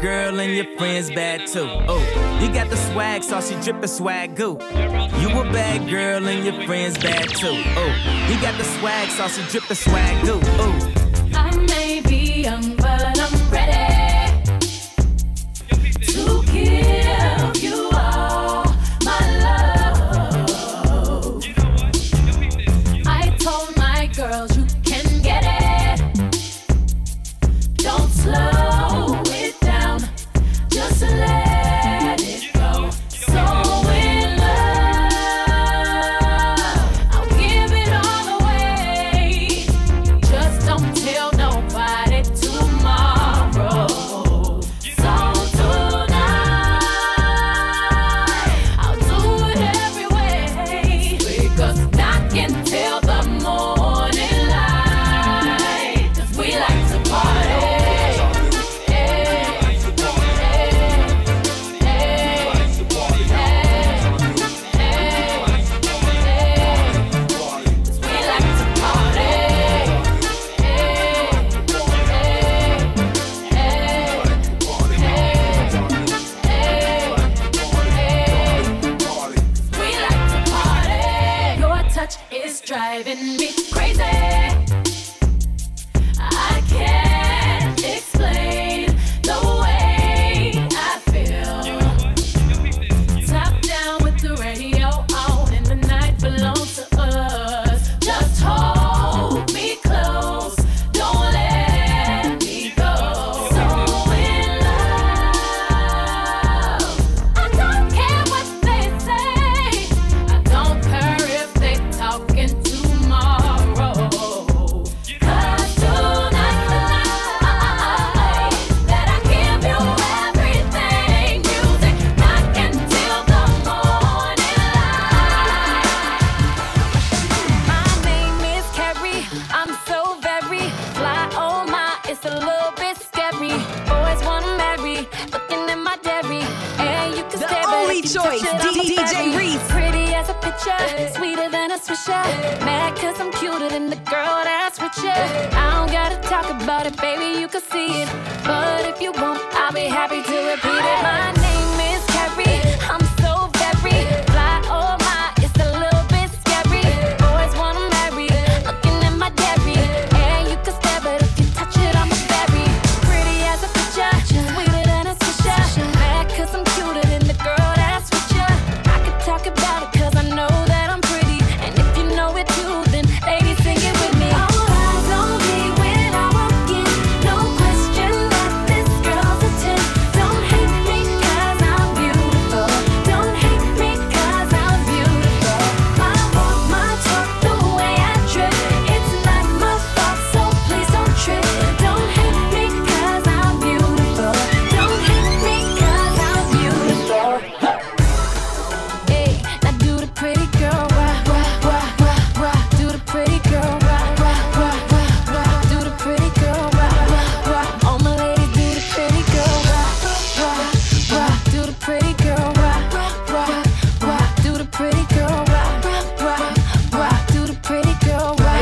girl and your friends bad too. Oh, you got the swag so she drippin' swag goo. You a bad girl and your friends bad too. Oh, you got the swag so she drippin' swag goo. Ooh. I may be young,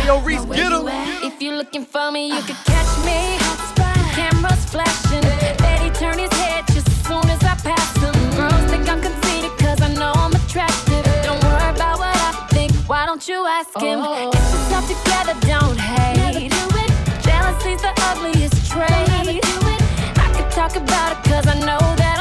Ayo, Reese, get him. If you're looking for me, you could catch me. Cameras flashing. Betty turn his head just as soon as I pass him. Girls think I'm conceited cause I know I'm attractive. Don't worry about what I think, why don't you ask him? Oh. Get yourself together, don't hate. Never do it. Jealousy's the ugliest trait. Never do it. I could talk about it cause I know that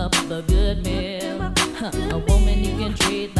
up the good meal. Huh, a woman you can treat like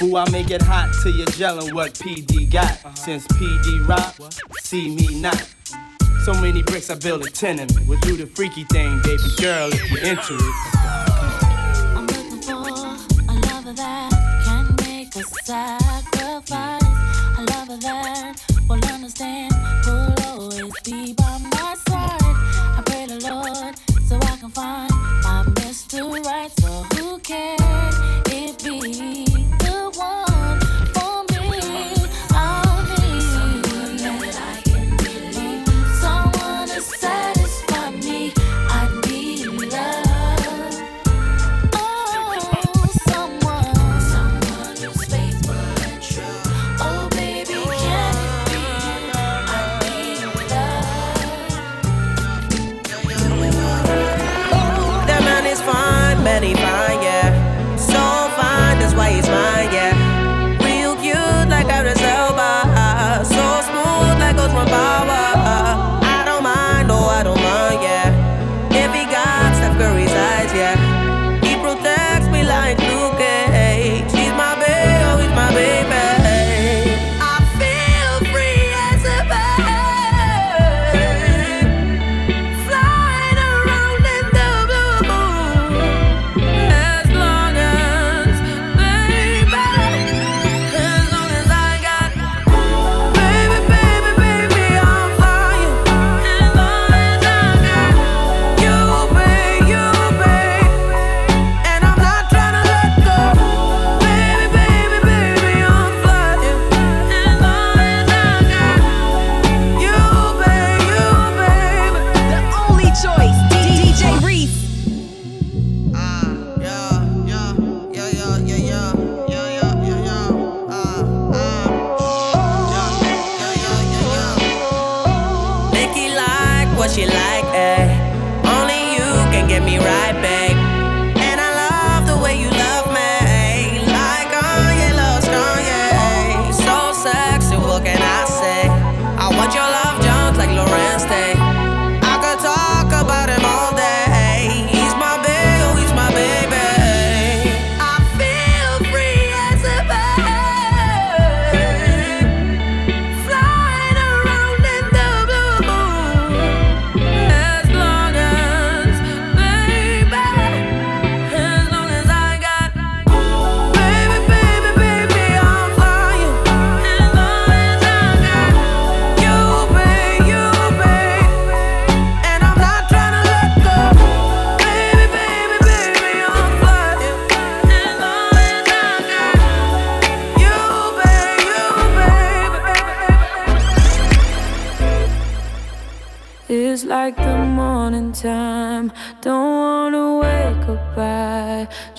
Boo, I make it hot till you're gelling what PD got. Since PD rock, see me not. So many bricks, I build a tenement. We'll do the freaky thing, baby girl, if you're into it. I'm looking for a lover that can make a sacrifice. A lover that will understand, will always be by my side. I pray the Lord so I can find my Mr. Right, so who cares?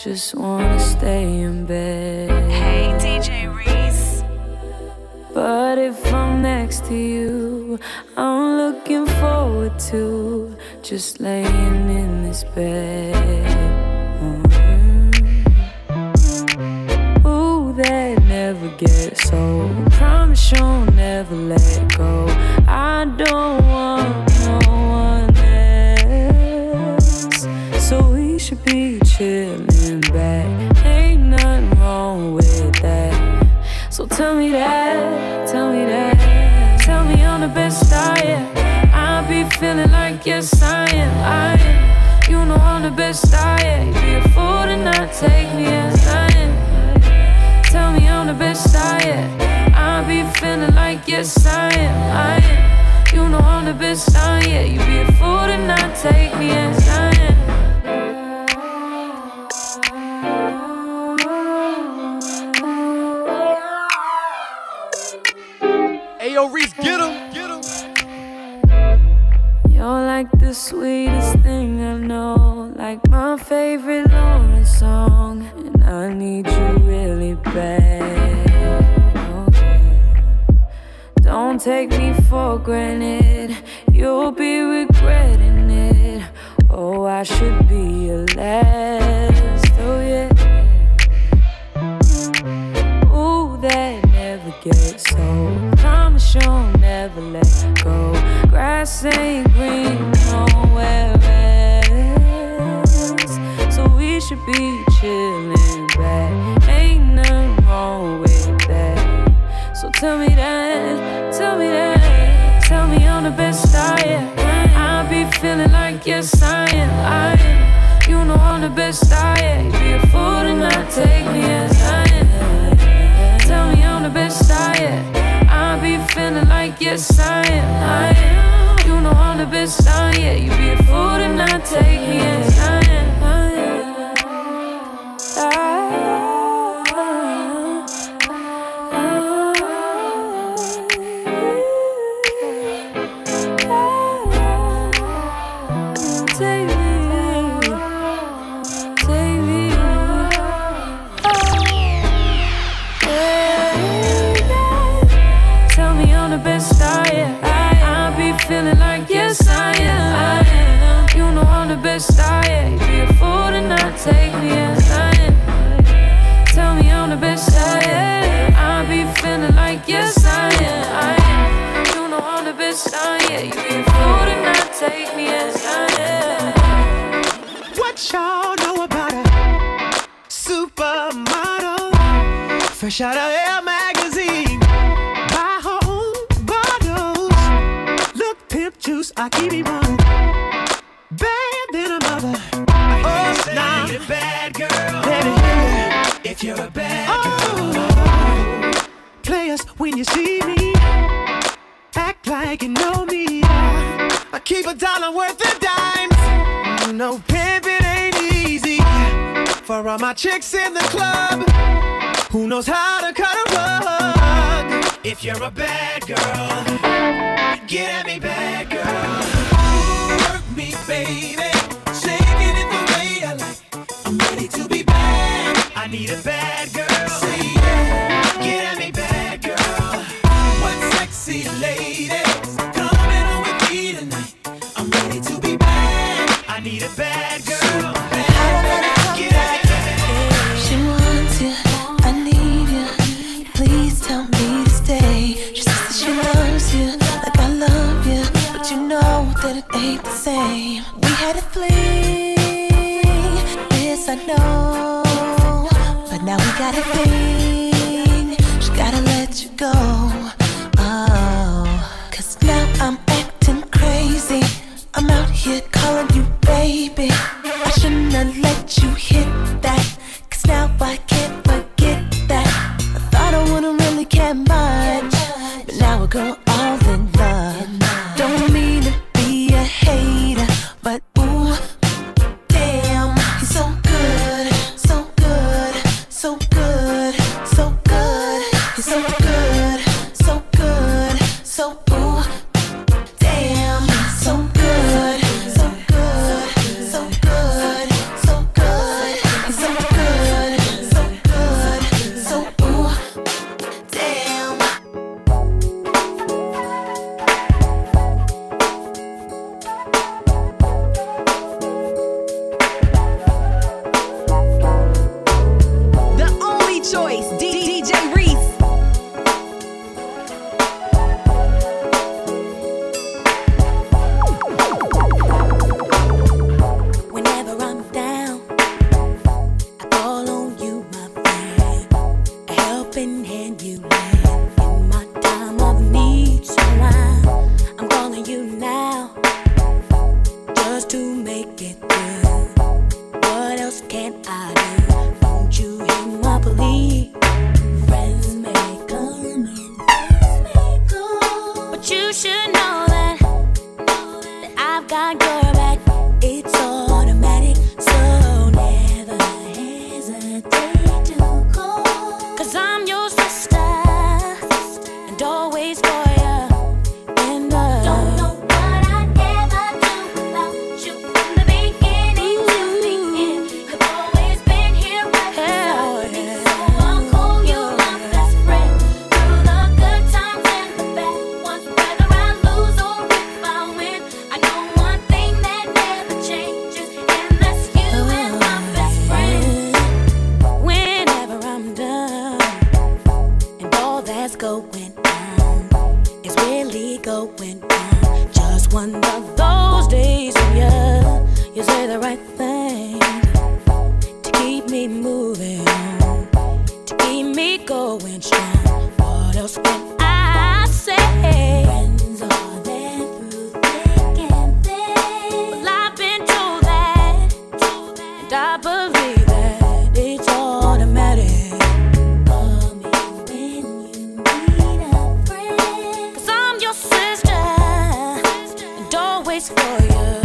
Just wanna stay in bed. Hey, DJ Reese. But if I'm next to you, I'm looking forward to just laying. Take me for granted, you'll be regretting it. Oh, I should be your last. Oh, yeah. Ooh, that never gets old. Promise you'll never let go. Grass ain't green nowhere else. So we should be chilling back. Ain't nothing wrong with that. So tell me that, feeling like am. I am. You know I'm the best am. Be a fool to not take me as I am. Tell me I'm the best am. I be feeling like am. I am. You know I'm the best am. You be a fool to not take me as I am. Fresh out Air magazine. Buy her own bottles. Look, pimp juice, I keep it running. Bad than a mother. Oh, nah. a bad girl. Me. If you're a bad oh, girl Oh, players, when you see me, act like you know me. I keep a dollar worth of dimes. No pimping ain't easy. For all my chicks in the club, who knows how to cut a rug? If you're a bad girl, get at me, bad girl. Work me, baby. Shaking it the way I like. I'm ready to be bad. I need a bad girl. Say yeah. Get at me, bad girl. What sexy ladies coming on with me tonight? I'm ready to be bad. I need a bad for you.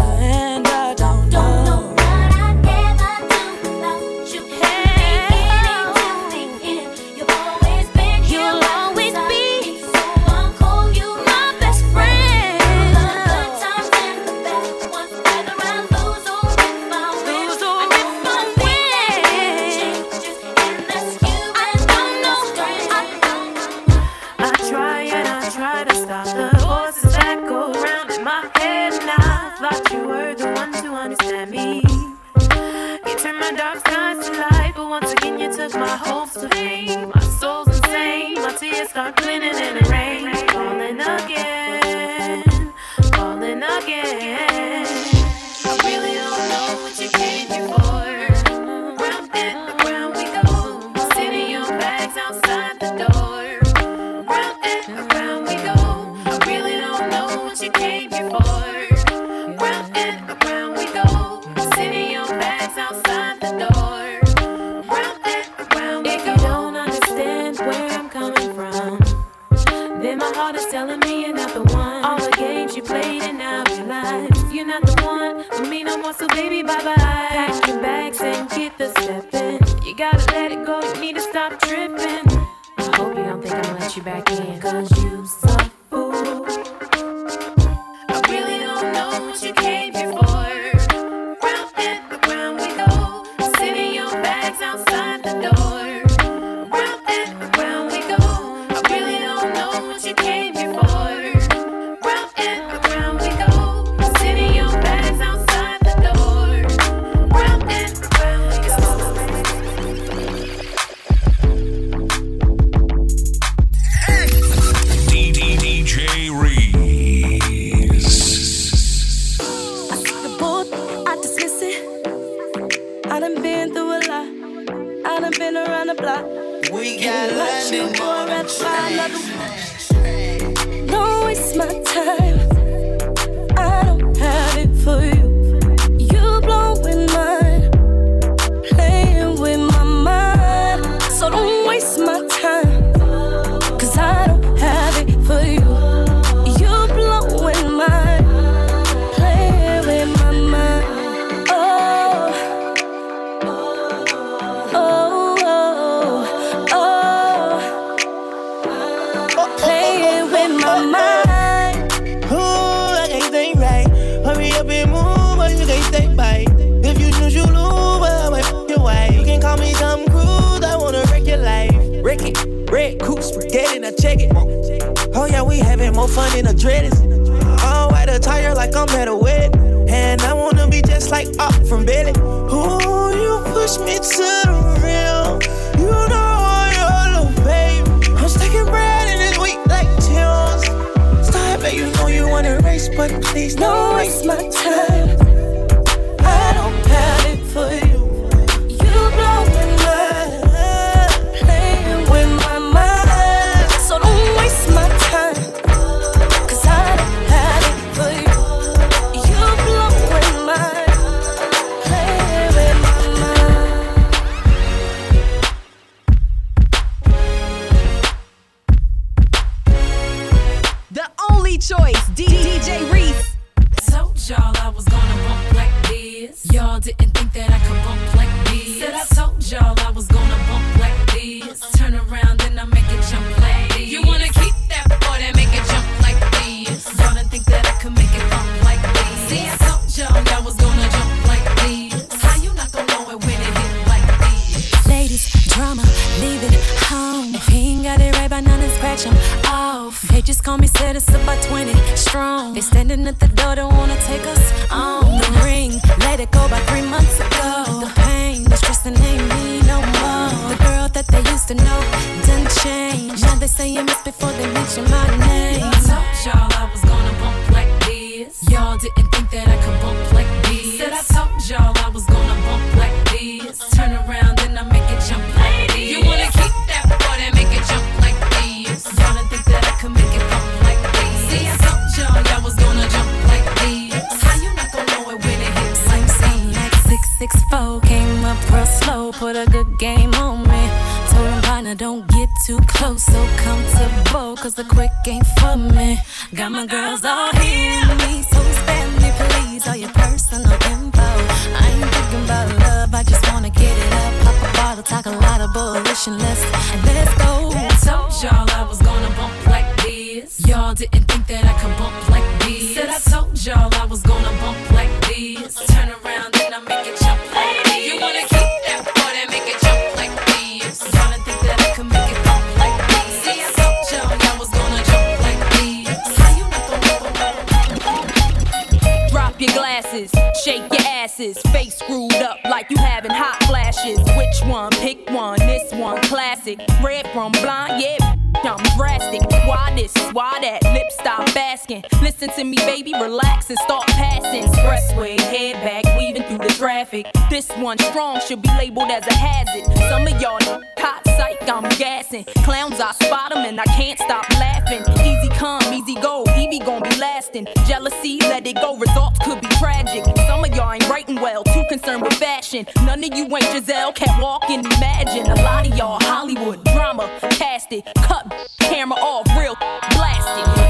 This one strong should be labeled as a hazard. Some of y'all hot psych, I'm gassing. Clowns, I spot them and I can't stop laughing. Easy come, easy go, Evie gon' be lasting. Jealousy, let it go, results could be tragic. Some of y'all ain't writing well, too concerned with fashion. None of you ain't Giselle, can't walk and imagine. A lot of y'all Hollywood drama, cast it, cut camera off, real blasted.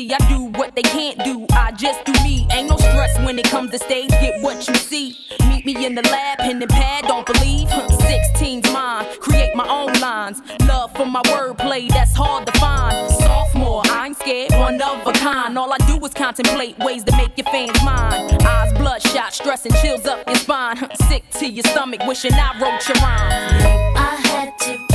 see, I do what they can't do. I just do me. Ain't no stress when it comes to stage. Get what you see. Meet me in the lab, pen and pad. Don't believe. 16's mine. Create my own lines. Love for my wordplay. That's hard to find. Sophomore, I ain't scared. One of a kind. All I do is contemplate ways to make your fans mine. Eyes bloodshot, stress and chills up your spine. Sick to your stomach, wishing I wrote your rhyme. I had to.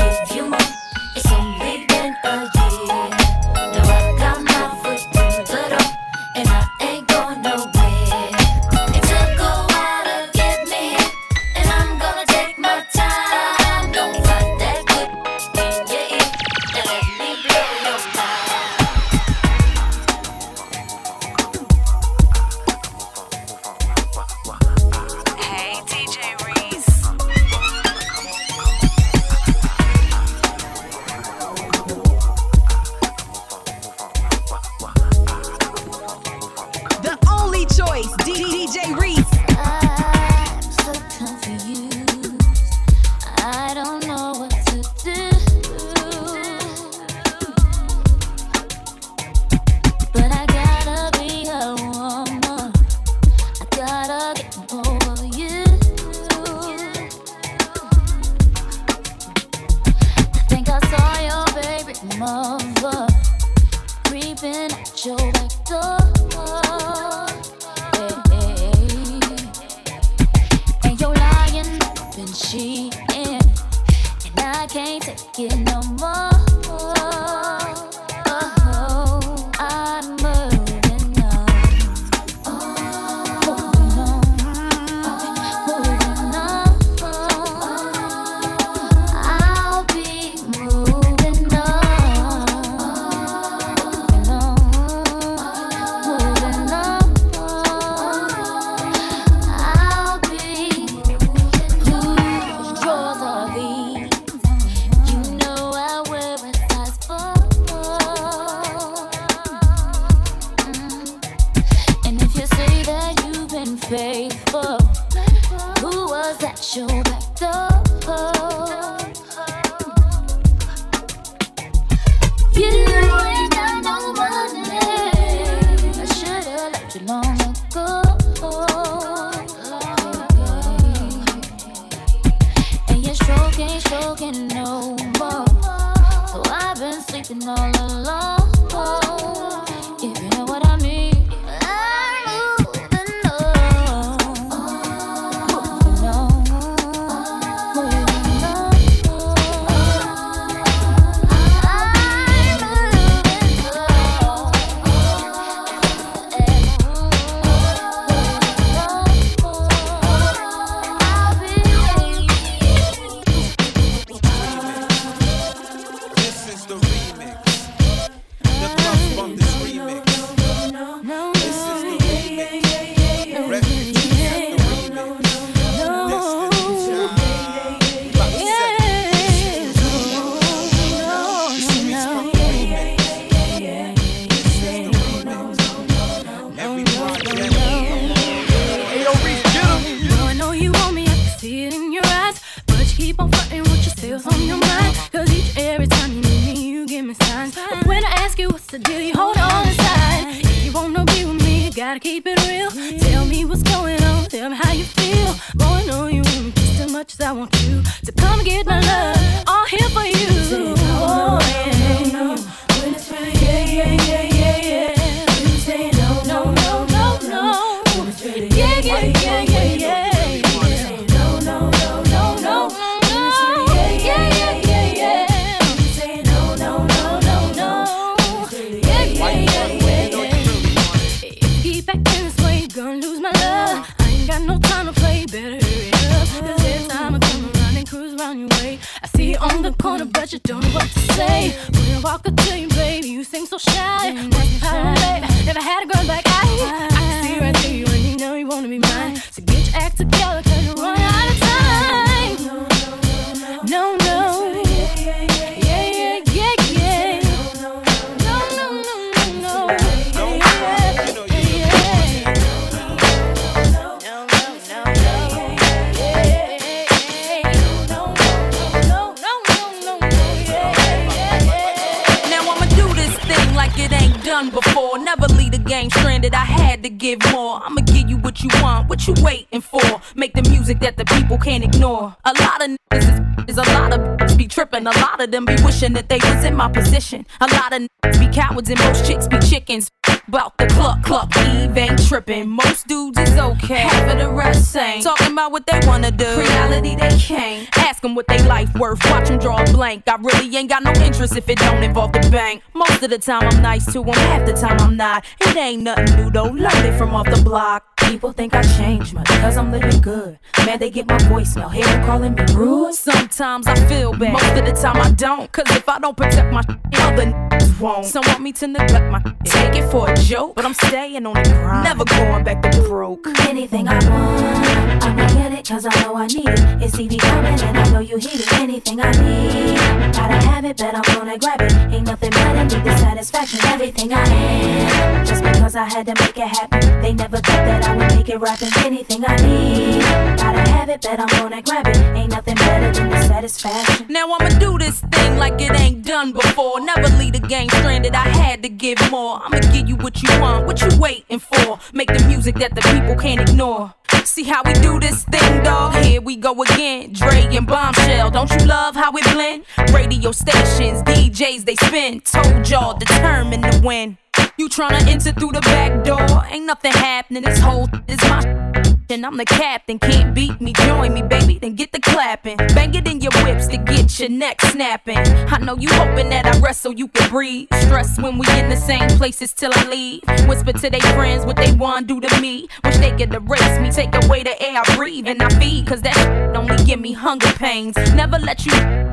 To give more. I'ma give you what you want, what you waiting for. Make the music that the people can't ignore. A lot of niggas is, is a lot of be tripping. A lot of them be wishing that they was in my position. A lot of niggas be cowards and most chicks be chickens. Bout the cluck cluck, Eve ain't tripping. Most dudes is okay, half of the rest ain't. Talking about what they wanna do, reality they can't. Ask them what they life worth, watch them draw a blank. I really ain't got no interest if it don't involve the bank. Most of the time I'm nice to them, half the time I'm not. It ain't nothing new though, learned it from off the block. People think I changed much because I'm living good. Man, they get my voicemail, hear them calling me rude. Sometimes I feel bad, most of the time I don't. Cause if I don't protect my other niggas won't. Some want me to neglect my. Take it for a joke, but I'm staying on the grind. Never going back to broke. Anything I want, I'ma get it cause I know I need it. It's TV coming and I know you heat it. Anything I need, gotta have it, bet I'm gonna grab it. Ain't nothing better, need the satisfaction. Everything I am, just because I had to make it happen. They never thought that I would make it rapping. Anything I need, gotta have it, bet I'm gonna grab it. Ain't nothing better than the satisfaction. Now I'ma do this thing like it ain't done before. Never leave the game stranded. I had to give more. I'ma give you what you want, what you waiting for. Make the music that the people can't ignore. See how we do this thing, dog? Here we go again. Dre and Bombshell, don't you love how it blend? Radio stations, DJs, they spin. Told y'all determined to win. You tryna enter through the back door? Ain't nothing happening. This whole is my and I'm the captain. Can't beat me, join me, baby. Then get the clapping. Bang it in your whips to get your neck snapping. I know you hoping that I rest so you can breathe. Stress when we in the same places till I leave. Whisper to their friends what they want do to me. Wish they could erase me, take away the air I breathe and I feed. Cause that only give me hunger pains. Never let you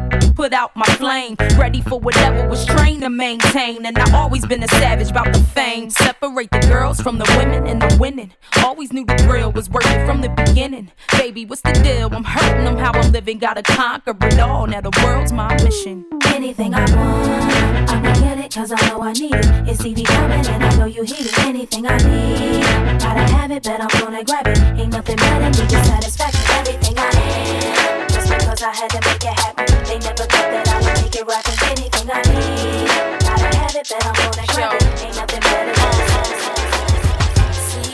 put out my flame. Ready for whatever was trained to maintain. And I always been a savage about the fame. Separate the girls from the women and the winning. Always knew the drill was working from the beginning. Baby, what's the deal? I'm hurting them how I'm living. Gotta conquer it all. Now the world's my mission. Anything I want, I'ma get it cause I know I need it. It's TV coming and I know you heat it. Anything I need, gotta have it, bet I'm gonna grab it. Ain't nothing better, than the satisfaction. Everything I need, just because I had to make it happen. It, bet I'm gonna grab. Ain't nothing better than the satisfaction.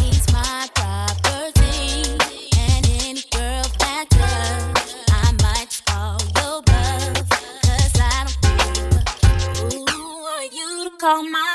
He's my property, and any girl that does, I might call your bluff, 'cause I don't give who are you to call myself.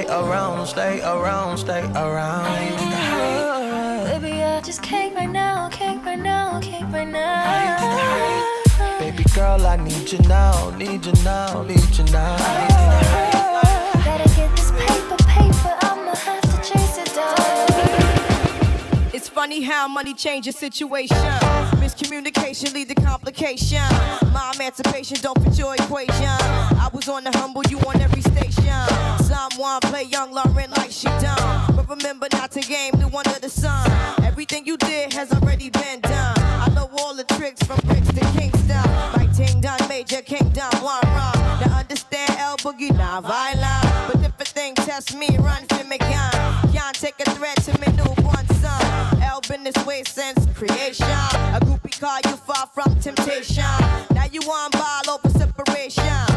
Stay around, stay around, stay around? Baby, I just can't right now, can't right now, can't right now. Baby girl, I need you now, need you now, need you now. Gotta get this paper, paper, I'ma have to chase it down. It's funny how money changes situation. Miscommunication lead to complication. My emancipation don't fit your equation. I was on the humble, you on every station. Someone play young Lauryn like she done. But remember not to game the one of the sun. Everything you did has already been done. I know all the tricks from bricks to Kingston. Like Ting Done, Major King Kingdom, one run. Now understand L Boogie, not violent. But if a thing test me, run for me, gun. Can't take a threat to me newborn son. L been this way since creation. A groupie call you far from temptation. Now you on ball over separation.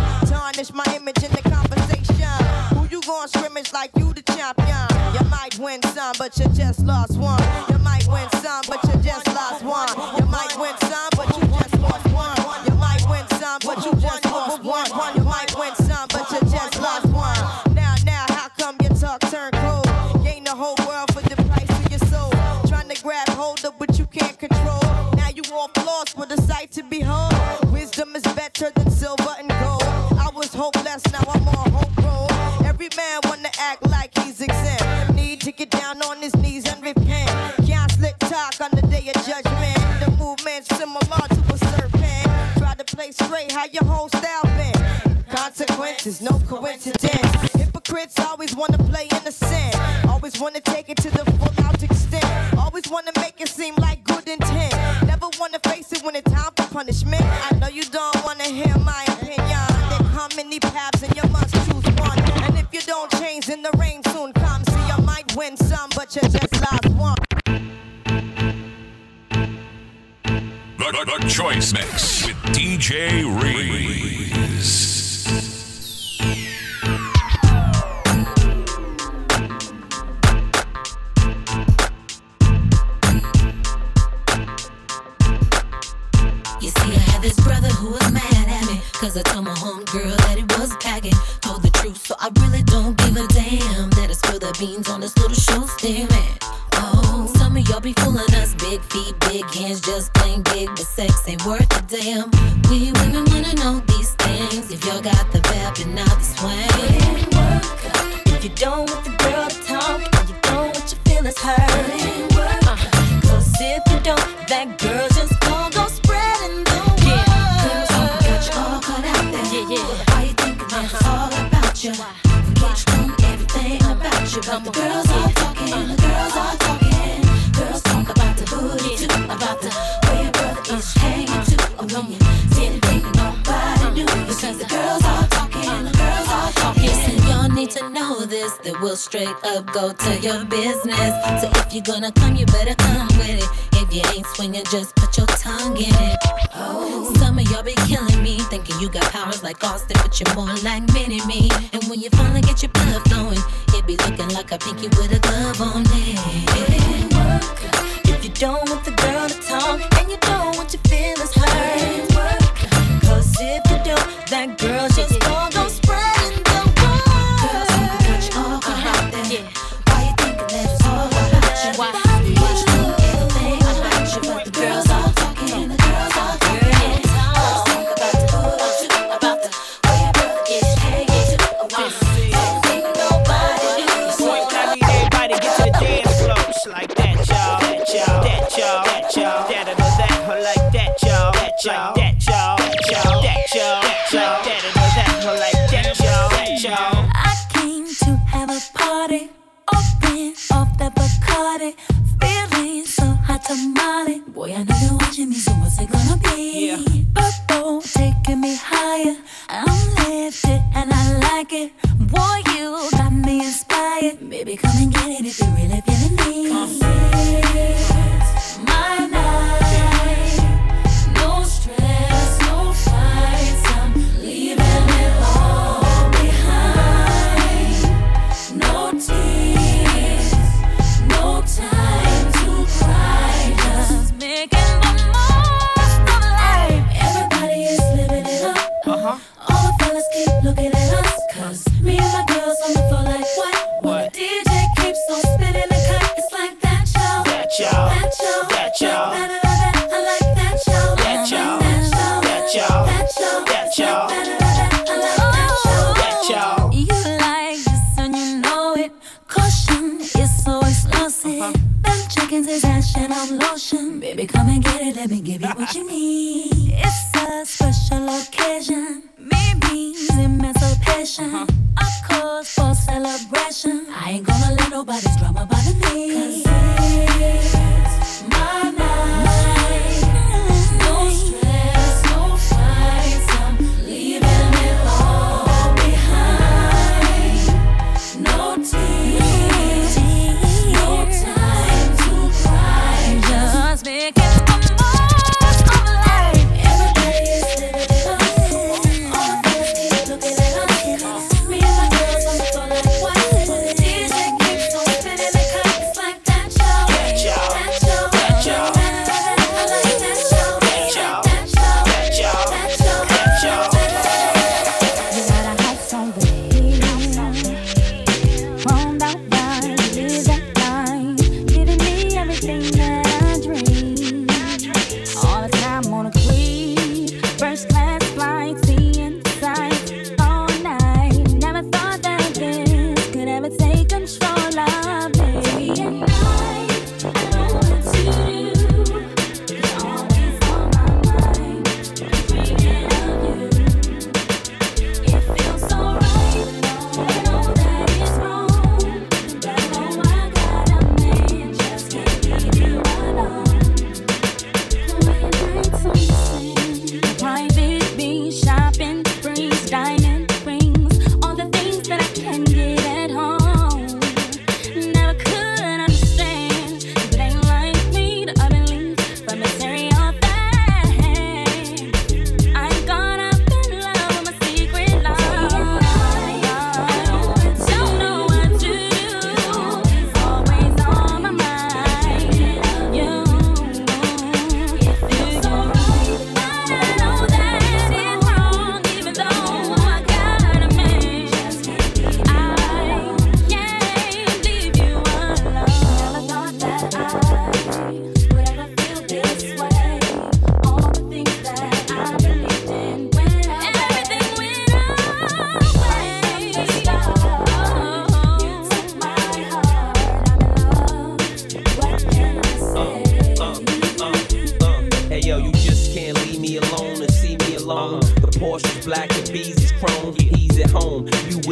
My image in the conversation. Who you gon' scrimmage like you the champion? You might win some, but you just lost one. You might win some, but you just lost one. You might win some, but you just lost one. You might win some, but you just lost one. You might win some, but you just lost one. Now, now, how come your talk turn cold? Gain the whole world for the price of your soul. Trying to grab hold of what you can't control. Now you all lost with a sight to behold. Wisdom is better than silver hopeless, now I'm on home road. Every man wanna act like he's exempt. Need to get down on his knees and repent. Can't slick talk on the day of judgment. The movement's similar to a serpent. Try to play straight, how your whole style bent. Consequences, no coincidence. Hypocrites always wanna play innocent. Always wanna take it to the full out extent. Always wanna make it seem like good intent. Never wanna face it when it's time for punishment. I know you don't wanna hear my many paths and you must choose one. And if you don't change, then the rain soon comes. See, you might win some, but you just lost one. The, the, the Choice Mix with DJ Reeves. go to your business. So if you're gonna come, you better come with it. If you ain't swinging, just put your tongue in it. Oh. Some of y'all be killing me, thinking you got powers like Austin, but you're more like mini me.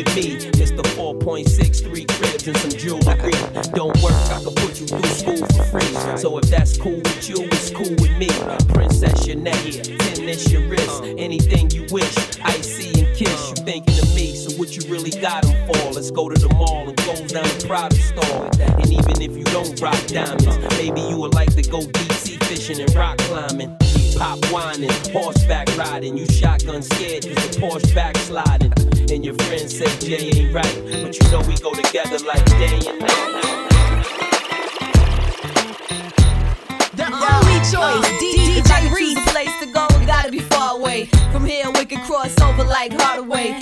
with me. Just 4.63 cribs and some jewelry. Don't work, I can put you through school for free. So if that's cool with you, it's cool with me. Princess, your neck, tennis, your wrist, anything you wish. I see and kiss, you thinking of me. So what you really got them for? Let's go to the mall and close down the product store. And even if you don't rock diamonds, maybe you would like to go deep sea fishing and rock climbing. Pop whining, horseback riding. You shotgun scared cause the Porsche backsliding. And your friends say Jay ain't right. But you know we go together like day and night. The only choice, DJ Reed's the place to go. Gotta be far away. From here, we can cross over like Hardaway.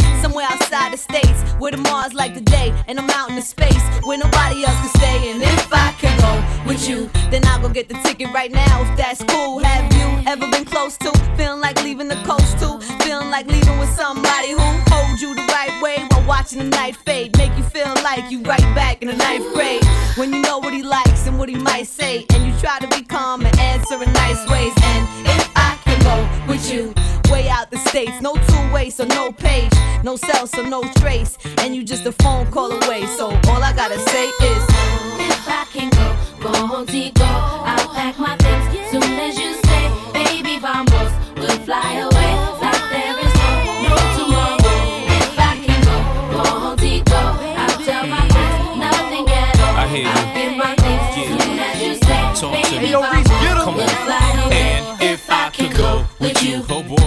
States, where the Mars like the day, and I'm out in the space where nobody else can stay. And if I can go with you, then I'll go get the ticket right now. If that's cool, have you ever been close to feeling like leaving the coast too? Feeling like leaving with somebody who holds you the right way while watching the night fade, make you feel like you right back in the ninth grade. When you know what he likes and what he might say, and you try to be calm and answer in nice ways. And if I can go with you, out the states, no two way, so no page, no cell, so no trace, and you just a phone call away. So all I gotta say is, If I can go, go contigo, I'll pack my things soon as you say, baby, vamos, we'll fly away like there is no, no tomorrow. If I can go, go contigo, I'll tell my friends nothing at all. I hear you. I'll get my things soon as you say, Talk to baby, me. vamos, Come we'll on. fly away. And if I could go with you, oh boy, we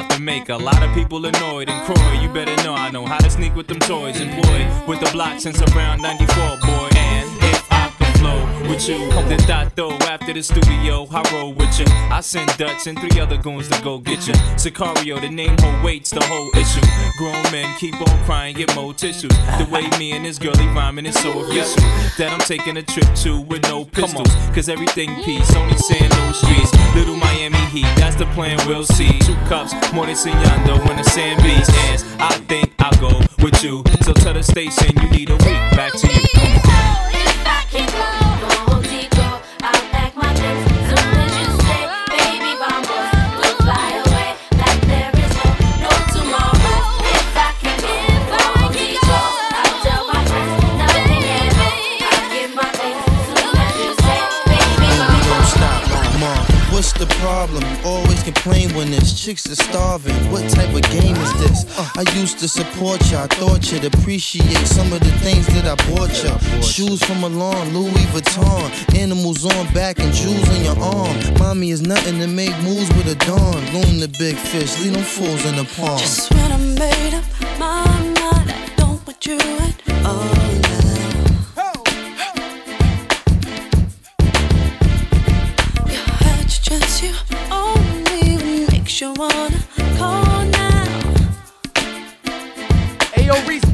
about to make a lot of people annoyed. And Croy, you better know I know how to sneak with them toys. Employed with the block since around 94, boy. And if I can flow with you, then I throw after the studio, I roll with you. I send Dutch and three other goons to go get you. Sacario, the name whole waits the whole issue. Grown men keep on crying, get more tissues. The way me and this girlie rhyming is so official that I'm taking a trip to with no pistols. Cause everything peace, only sand, no streets. Little Miami Heat, that's the plan, we'll see. Two cups, more than Signando when the sand beats. And I think I'll go with you. So tell the station you need a week. Back to you. Complain when this chicks are starving. What type of game is this? I used to support you. I thought you'd appreciate some of the things that I bought you. Shoes from Milan, Louis Vuitton, animals on back and jewels on your arm. Mommy is nothing to make moves with a dawn. Loom the big fish, leave them fools in the pond. Just when I made up my mind, I don't want you at wanna call now. Ayo, Reese,